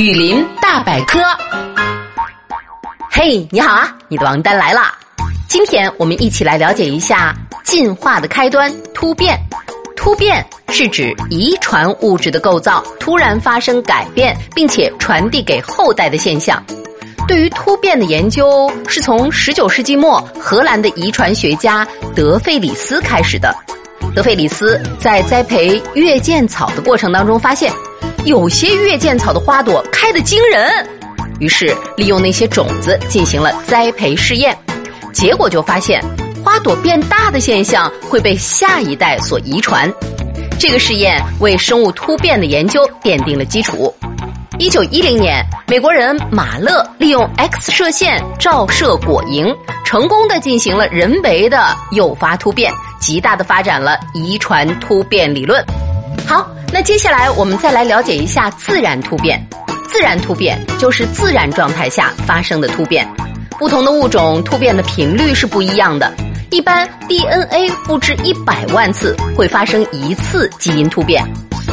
雨林大百科，嘿，你好啊，你的王丹来了。今天我们一起来了解一下进化的开端——突变。突变是指遗传物质的构造突然发生改变，并且传递给后代的现象。对于突变的研究是从19世纪末荷兰的遗传学家德费里斯开始的。德费里斯在栽培月见草的过程当中发现。有些月见草的花朵开得惊人，于是利用那些种子进行了栽培试验，结果就发现花朵变大的现象会被下一代所遗传。这个试验为生物突变的研究奠定了基础。一九一零年，美国人马勒利用 X 射线照射果蝇，成功的进行了人为的诱发突变，极大的发展了遗传突变理论。好。那接下来我们再来了解一下自然突变。自然突变就是自然状态下发生的突变，不同的物种突变的频率是不一样的。一般 DNA 复制一百万次会发生一次基因突变。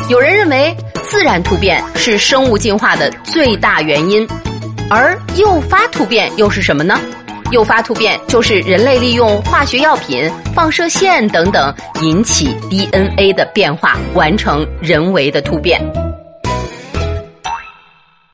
有人认为自然突变是生物进化的最大原因，而诱发突变又是什么呢？诱发突变就是人类利用化学药品、放射线等等引起 DNA 的变化，完成人为的突变。